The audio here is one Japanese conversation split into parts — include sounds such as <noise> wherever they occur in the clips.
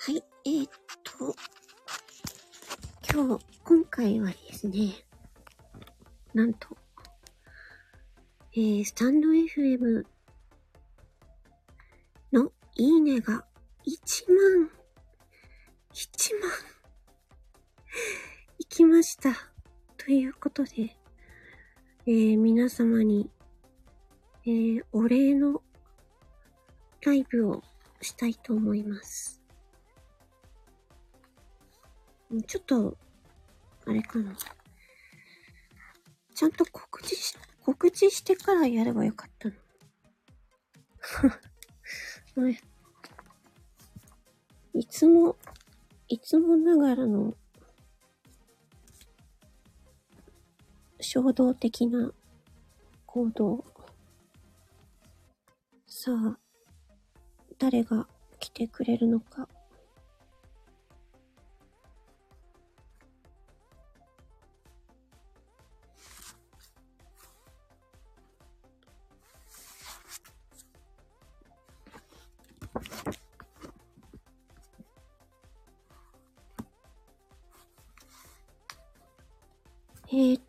はい、えー、っと、今日、今回はですね、なんと、えー、スタンド FM のいいねが1万、1万、いきました。ということで、えー、皆様に、えー、お礼のライブをしたいと思います。んちょっと、あれかな。ちゃんと告知し、告知してからやればよかったの。<laughs> ねいつも、いつもながらの衝動的な行動。さあ、誰が来てくれるのか。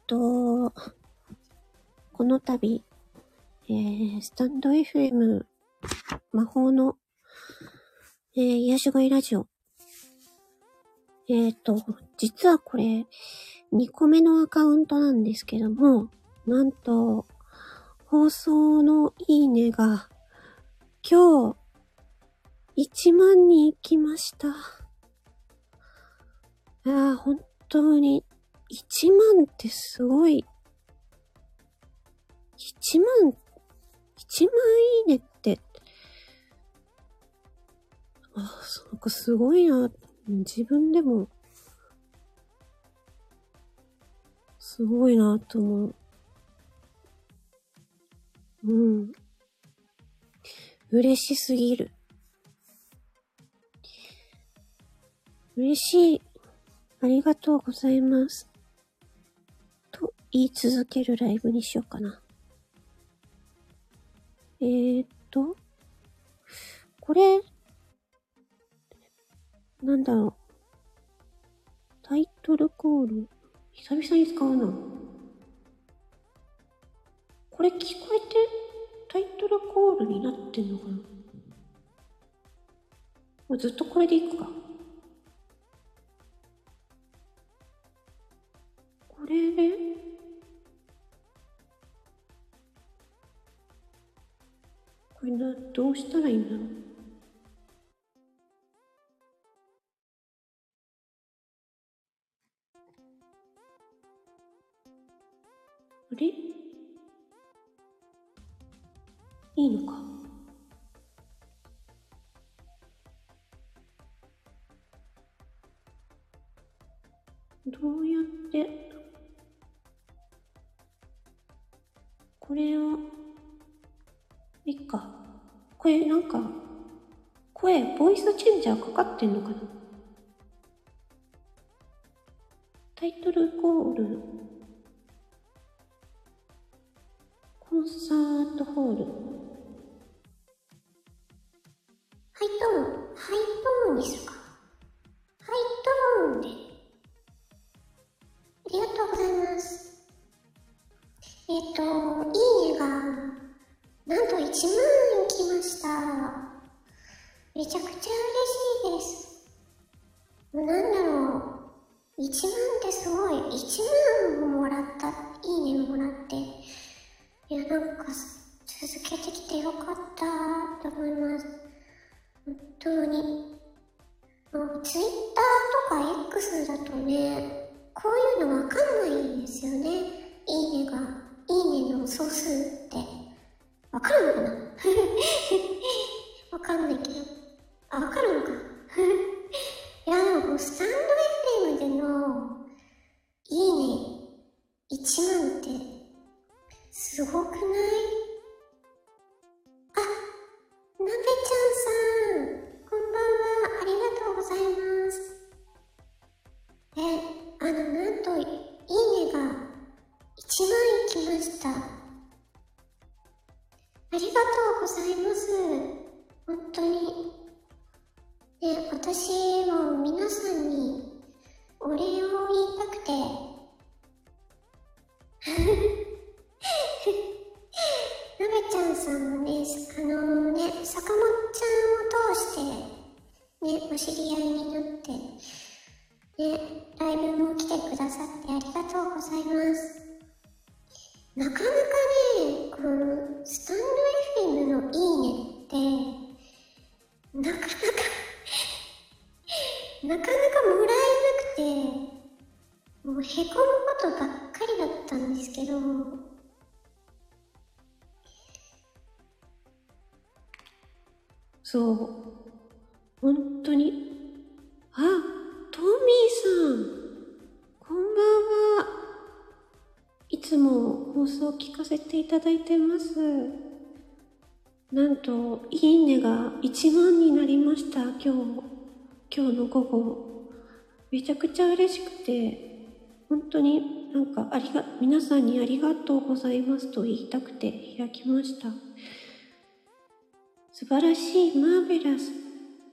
と、この度、えー、スタンド FM 魔法の、えー、癒し声ラジオ。えーっと、実はこれ、2個目のアカウントなんですけども、なんと、放送のいいねが、今日、1万に行きました。いや、本当に、1万ってすごい。1万、1万いいねって、あ、なんかすごいな。自分でも、すごいなと思う。うん。嬉しすぎる。嬉しい。ありがとうございます。言い続けるライブにしようかな。えー、っと、これ、なんだろう。タイトルコール。久々に使うな。これ聞こえてタイトルコールになってんのかなもうずっとこれでいくか。これでこれな、どうしたらいいんだろう？あれ？いいのか？どうやって？これをこれなんか声ボイスチェンジャーかかってんのかな？タイトルコール。コンサートホール。ハイトーン。ハイトーンにするか？ハイトーンで。ありがとうございます。えっ、と、いいねが、なんと1万。めちゃくちゃ嬉しいです。なんだろう。1万ってすごい。1万ももらった。いいねもらって。いや、なんか、続けてきてよかったと思います。本当に。ツイッターとか X だとね、こういうのわかんないんですよね。いいねが、いいねの総数って。わかるのかなわかんないけど。わかるのか <laughs> いや、でも、スタンド FM での、いいね、1万って、すごくない？知り合いになって、ね、ライブも来てくださってありがとうございます。なかなかね、この、スタンド FM のいいねって、なかなか <laughs> なかなかもらえなくて、もうへこむことばっかりだったんですけど、そう。本当に？あ、トミーさん。こんばんは。いつも放送を聞かせていただいてます。なんと、いいねが1万になりました、今日。今日の午後。めちゃくちゃ嬉しくて、本当になんかありが、皆さんにありがとうございますと言いたくて開きました。素晴らしい、マーベラス。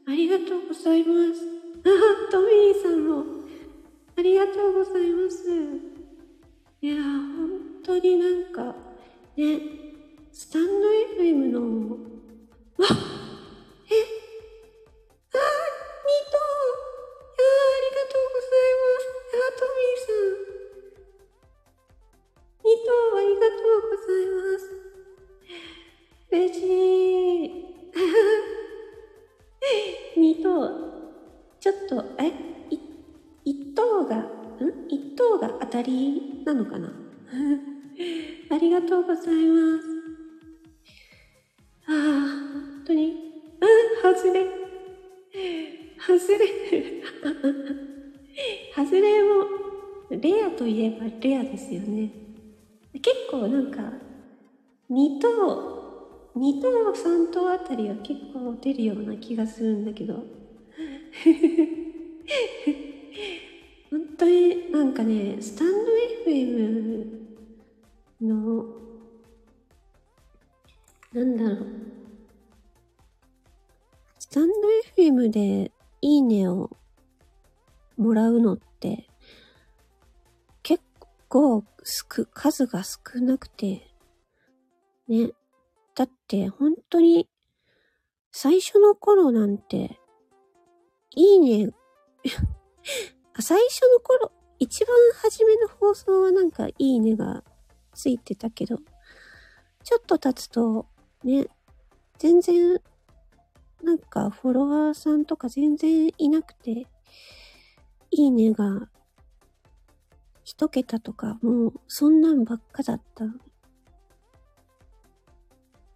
ありがとうございます。あ、トミーさんも、ありがとうございます。いや本当になんか、ね、スタンド FM の、わ <laughs> っっと、え、い一等が、ん？一等が当たりなのかな？<laughs> ありがとうございます。ああ、本当に、うあ、外れ。外れ。<laughs> 外れも、レアといえばレアですよね。結構なんか、二等、二等三等あたりは結構出るような気がするんだけど、<laughs> 本当になんかねスタンド FM のなんだろう。スタンド FM でいいねをもらうのって結構すく数が少なくてね。だって本当に最初の頃なんて、いいね、<laughs> 最初の頃、一番初めの放送はなんかいいねがついてたけど、ちょっと経つと、ね、全然、なんかフォロワーさんとか全然いなくて、いいねが一桁とか、もうそんなんばっかだった。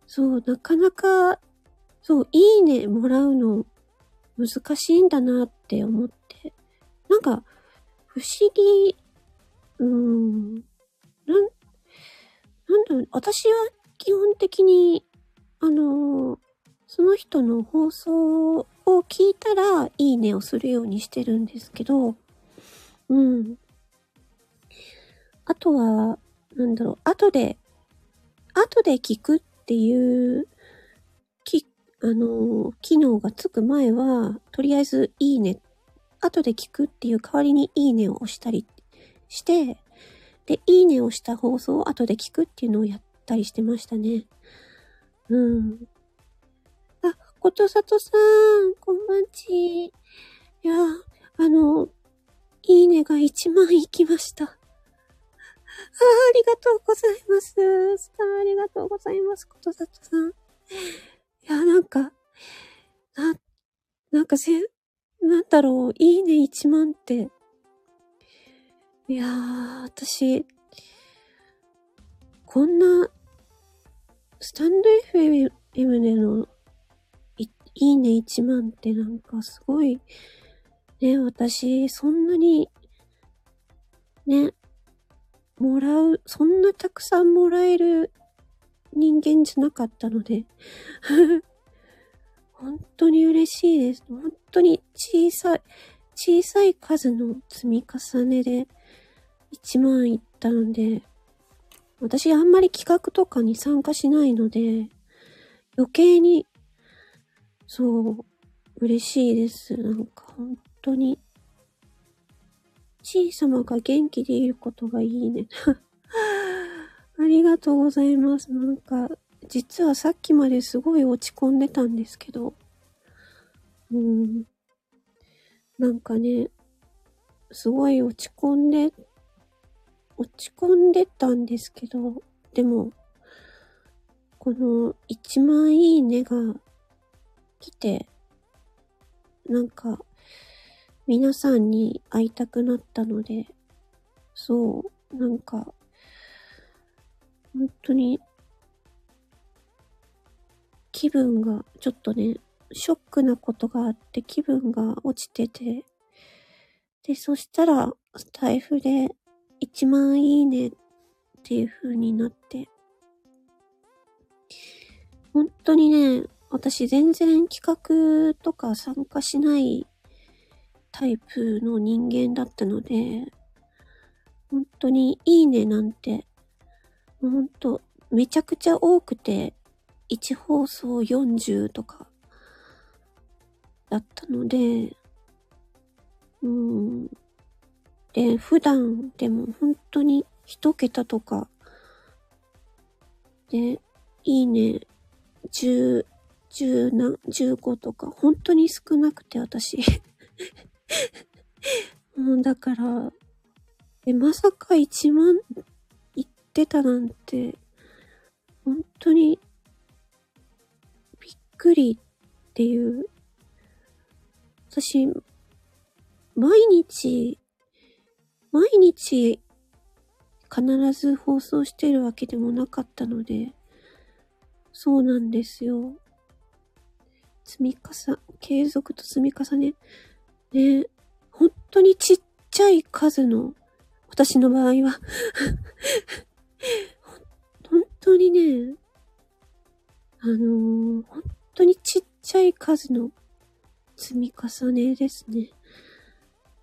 そう、なかなかそう、いいねもらうの難しいんだなって思って。なんか、不思議、うーん、なん、なんだろう、私は基本的に、あのー、その人の放送を聞いたら、いいねをするようにしてるんですけど、うん。あとは、なんだろう、後で、後で聞くっていうあの、機能がつく前は、とりあえずいいね、後で聞くっていう代わりにいいねを押したりして、で、いいねをした放送を後で聞くっていうのをやったりしてましたね。うん。あ、ことさとさん、こんばんち。いや、あの、いいねが1万いきました。ああ、りがとうございます。スターありがとうございます、ことさとさん。いや、なんか、な、なんかせ、なんだろう、いいね1万って。いやー、私、こんな、スタンド FM でのい、いいね1万ってなんかすごい、ね、私、そんなに、ね、もらう、そんなたくさんもらえる人間じゃなかったので <laughs> 本当に嬉しいです。本当に小さい、小さい数の積み重ねで1万いったので、私あんまり企画とかに参加しないので、余計に、そう、嬉しいです。なんか本当に、小さまが元気でいることがいいね。<laughs> ありがとうございます。なんか、実はさっきまですごい落ち込んでたんですけど、うん。なんかね、すごい落ち込んで、落ち込んでたんですけど、でも、この1万いいねが来て、なんか、皆さんに会いたくなったので、そう、なんか、本当に、気分が、ちょっとね、ショックなことがあって気分が落ちてて、で、そしたら、スタイフで1万いいねっていう風になって、本当にね、私全然企画とか参加しないタイプの人間だったので、本当にいいねなんて、本当めちゃくちゃ多くて、1放送40とかだったので、うん。で、普段でも本当に一桁とか、で、いいね、10、10な、15とか、本当に少なくて私。<laughs> もうだから、え、まさか1万ってたなんて、本当に、びっくりっていう。私、毎日、毎日、必ず放送してるわけでもなかったので、そうなんですよ。積み重、継続と積み重ね。ね、本当にちっちゃい数の、私の場合は当にね、あのー、本当にちっちゃい数の積み重ねですね。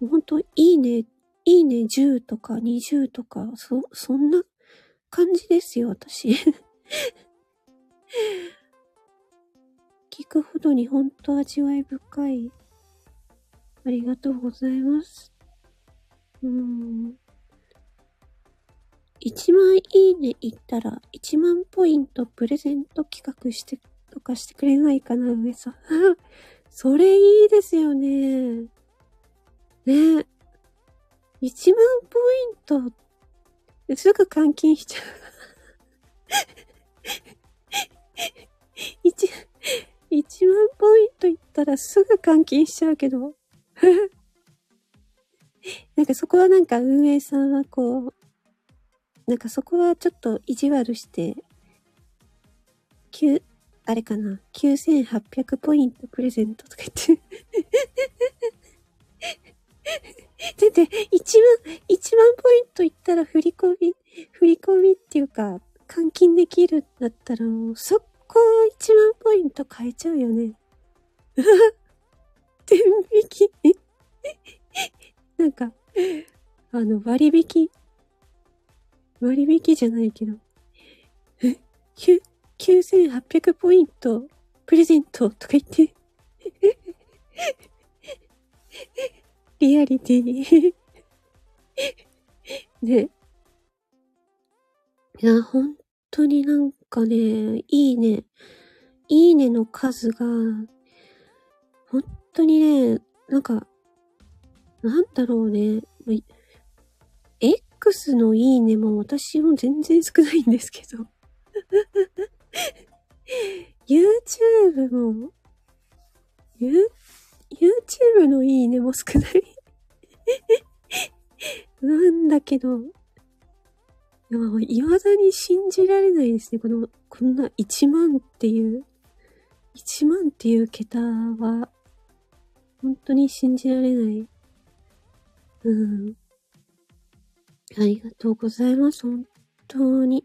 本当いいね、いいね10とか20とか、そ、そんな感じですよ、私。<laughs> 聞くほどに本当味わい深い。ありがとうございます。うん。1万いいねいったら1万ポイントプレゼント企画してとかしてくれないかな、上さん。<laughs> それいいですよね。ね1万ポイント、すぐ換金しちゃう。1、1万ポイントいったらすぐ換金しちゃうけど。<laughs> なんかそこはなんか運営さんはこう、なんかそこはちょっと意地悪して、9、あれかな、9800ポイントプレゼントとか言ってだって、<laughs> 1万、1万ポイントいったら振り込み、振り込みっていうか、換金できるんだったらもう速こ1万ポイント買えちゃうよね。<laughs> 天引き <laughs> なんか、あの、割引、割引じゃないけど、9800ポイントプレゼントとか言って。<laughs> リアリティ <laughs> ね。いや、本当になんかね、いいね、いいねの数が、本当にね、なんか、なんだろうね、X のいいねも私も全然少ないんですけど YouTube も、You、YouTube のいいねも少ないなんだけど、いや、未だに信じられないですね。この、こんな1万っていう、1万っていう桁は、本当に信じられない。うん。ありがとうございます。本当に。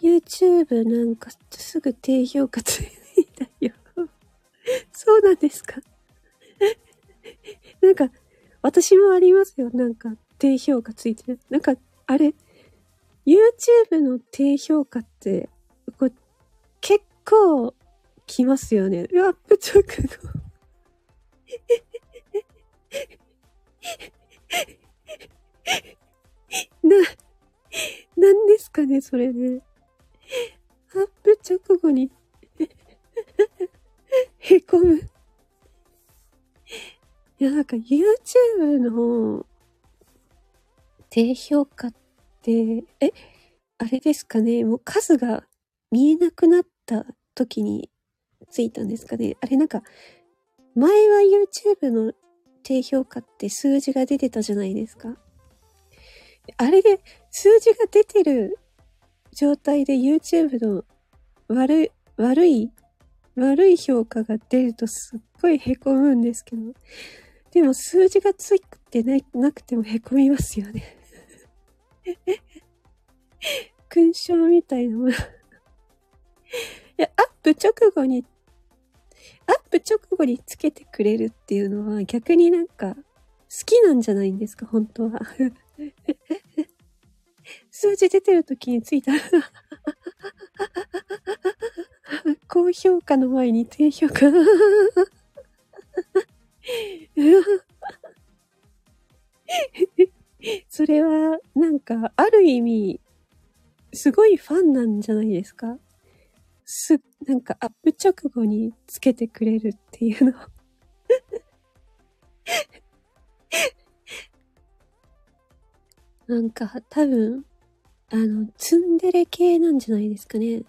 YouTube なんかすぐ低評価ついたよ。<laughs> そうなんですか？<laughs> なんか、私もありますよ。なんか、低評価ついてる。なんか、あれ、YouTube の低評価って、こ結構来ますよね。アップ直後。かね、それね。アップ直後にへこむ。いや、なんか YouTube の低評価って、え、あれですかね、もう数が見えなくなった時についたんですかね。あれなんか、前は YouTube の低評価って数字が出てたじゃないですか。あれで数字が出てる状態で YouTube の悪い、悪い、悪い評価が出るとすっごい凹むんですけど。でも数字がついてななくても凹みますよね。<laughs> 勲章みたいなもの。いや、アップ直後に、アップ直後につけてくれるっていうのは逆になんか好きなんじゃないんですか、本当は。数字出てる時についたら <laughs> 高評価の前に低評価。<laughs> それは、なんか、ある意味、すごいファンなんじゃないですか？す、なんか、アップ直後につけてくれるっていうの。<laughs> なんか、多分、あの、ツンデレ系なんじゃないですかね。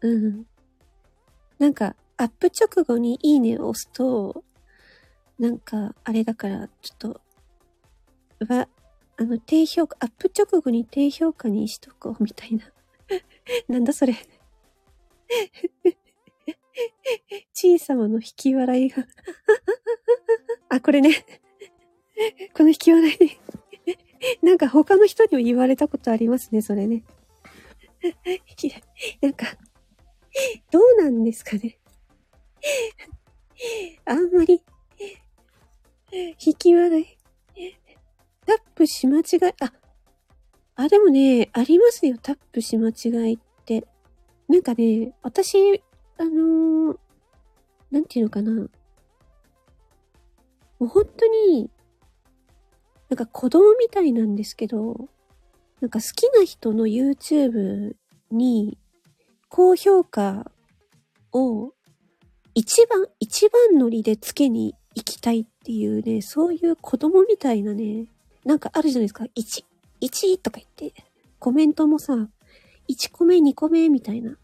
うん。なんか、アップ直後にいいねを押すと、なんか、あれだから、ちょっと、わ、あの、低評価、アップ直後に低評価にしとこう、みたいな。<laughs> なんだそれ。<laughs> 小さまの引き笑いが。<laughs> あ、これね。この引き笑い。<laughs> なんか他の人にも言われたことありますね、それね。<laughs> なんか、どうなんですかね。<laughs> あんまり、引き笑い。タップし間違い、あ、あ、でもね、ありますよ、タップし間違いって。なんかね、私、あのーなんていうのかな。もう本当に、なんか子供みたいなんですけど、なんか好きな人の YouTube に高評価を一番、一番乗りでつけに行きたいっていうね、そういう子供みたいなね、なんかあるじゃないですか。1、1とか言って、コメントもさ、1個目、2個目みたいな。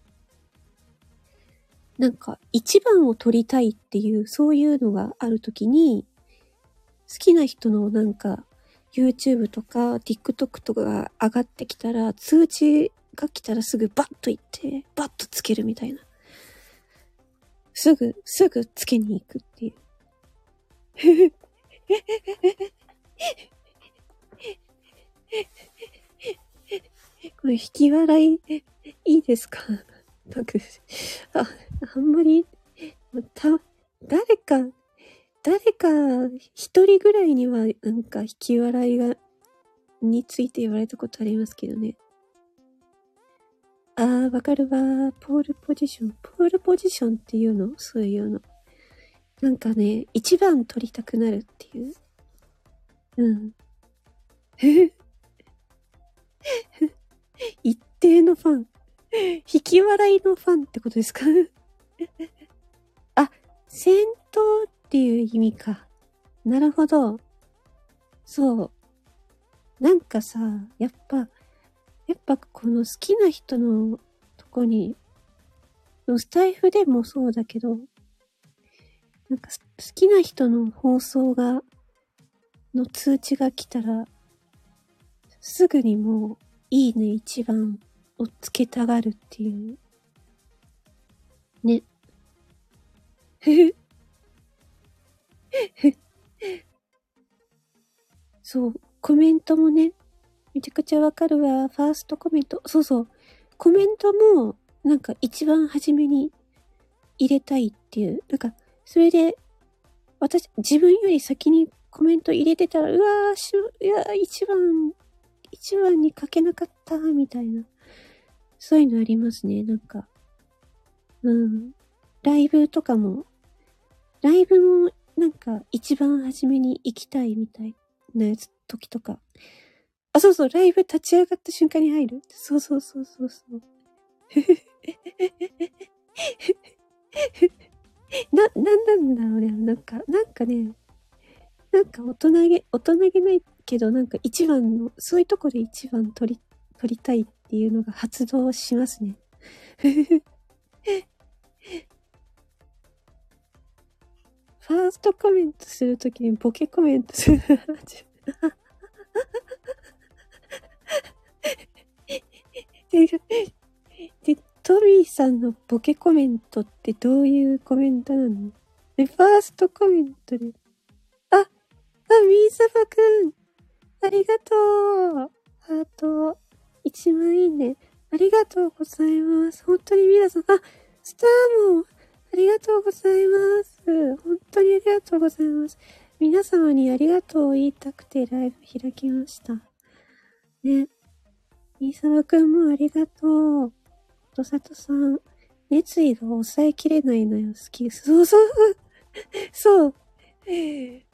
なんか、一番を取りたいっていう、そういうのがあるときに、好きな人のなんか、YouTube とか TikTok とかが上がってきたら、通知が来たらすぐバッと行って、バッとつけるみたいな。すぐ、すぐつけに行くっていう。<laughs> これ引き笑い、いいですか？なんか、あ、あんまり、た、誰か、誰か一人ぐらいにはなんか引き笑いが、について言われたことありますけどね。あー、わかるわ。ポールポジション。ポールポジションっていうの？そういうの。なんかね、一番取りたくなるっていう。うん。<laughs> 一定のファン。引き笑いのファンってことですか？<laughs> あ、戦闘っていう意味か。なるほど。そう。なんかさ、やっぱ、やっぱこの好きな人のとこに、スタイフでもそうだけど、なんか好きな人の放送が、の通知が来たら、すぐにもう、いいね一番をつけたがるっていう。ね。ふふ。そう、コメントもね、めちゃくちゃわかるわ。ファーストコメント。そうそう。コメントも、なんか一番初めに入れたいっていう。なんか、それで、私、自分より先にコメント入れてたら、うわーしゅ、いや、一番、一番に書けなかった、みたいな。そういうのありますね、なんか。うん。ライブとかも、ライブも、なんか、一番初めに行きたいみたいなやつ、時とか。あ、そうそう、ライブ立ち上がった瞬間に入る。そうそうそうそうそう。<laughs> な、なんなんだろうね。なんか、なんかね、なんか大人げ、大人げないけど、なんか一番の、そういうとこで一番取り、取りたいっていうのが発動しますね。ファーストコメントするときにボケコメントする。で、トミーさんのボケコメントってどういうコメントなので、ファーストコメントで、あ、あ、ミーサバくん、ありがとう。ハート、1万いいね。ありがとうございます。本当に皆さん、あ、スターも、ありがとうございます。本当にありがとうございます。皆様にありがとうを言いたくてライブ開きました。ね。ミーサバくんもありがとう。とさとさん、熱意が抑えきれないのよ、好き。そうそう。そう。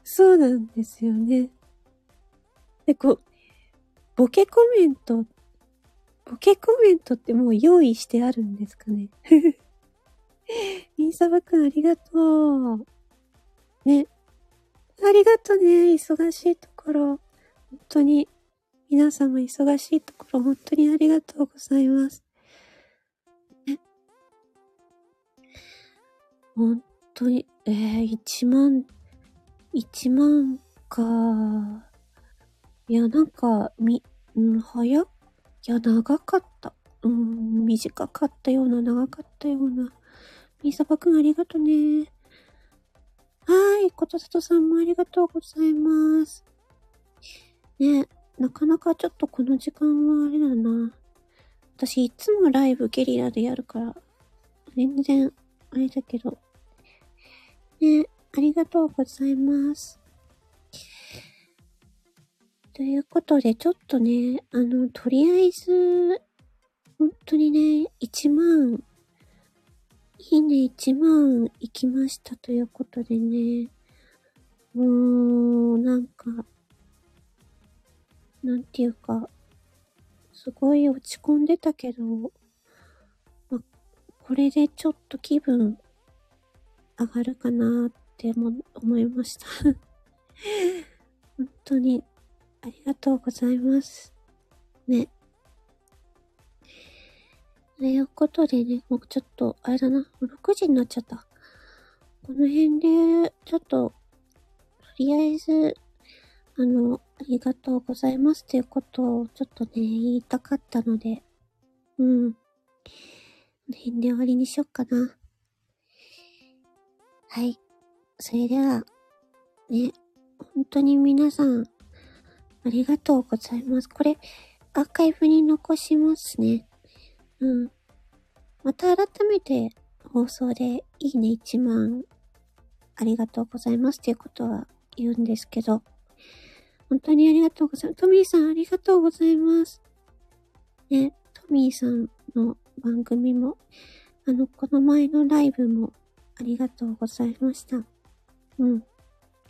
そうなんですよね。で、こう、ボケコメント、ボケコメントってもう用意してあるんですかね。ミンサバくんありがとう。ね。ありがとね。忙しいところ。本当に。皆様忙しいところ、本当にありがとうございます。ね。本当に、えー、1万、1万か。いや、なんか、み、うん、早っいや、長かった。うん、短かったような、長かったような。みさばくんありがとね。はい、ことさとさんもありがとうございます。ね、なかなかちょっとこの時間はあれだな。私いつもライブゲリラでやるから、全然、あれだけど。ね、ありがとうございます。ということで、ちょっとね、あの、とりあえず、本当にね、1万、いいね、1万行きましたということでね、もう、なんか、なんていうか、すごい落ち込んでたけど、ま、これでちょっと気分上がるかなっても思いました <laughs> 本当にありがとうございます。ね。ということでね、もうちょっと、あれだな、6時になっちゃった。この辺で、ちょっと、とりあえず、あの、ありがとうございますっていうことをちょっとね、言いたかったので、うん。この辺で終わりにしよっかな。はい。それでは、ね、本当に皆さん、ありがとうございます。これ、アーカイブに残しますね。うん。また改めて放送でいいね1万ありがとうございますっていうことは言うんですけど、本当にありがとうございます。トミーさんありがとうございます。ね、トミーさんの番組も、あの、この前のライブもありがとうございました。うん。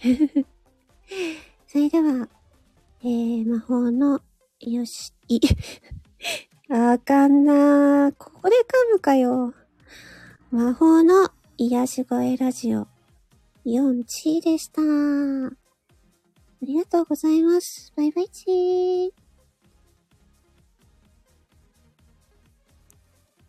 <laughs> それでは、えー、魔法の、よし、い、あかんなー。ここで噛むかよ。魔法の癒し声ラジオ、4チーでした。ありがとうございます。バイバイチー。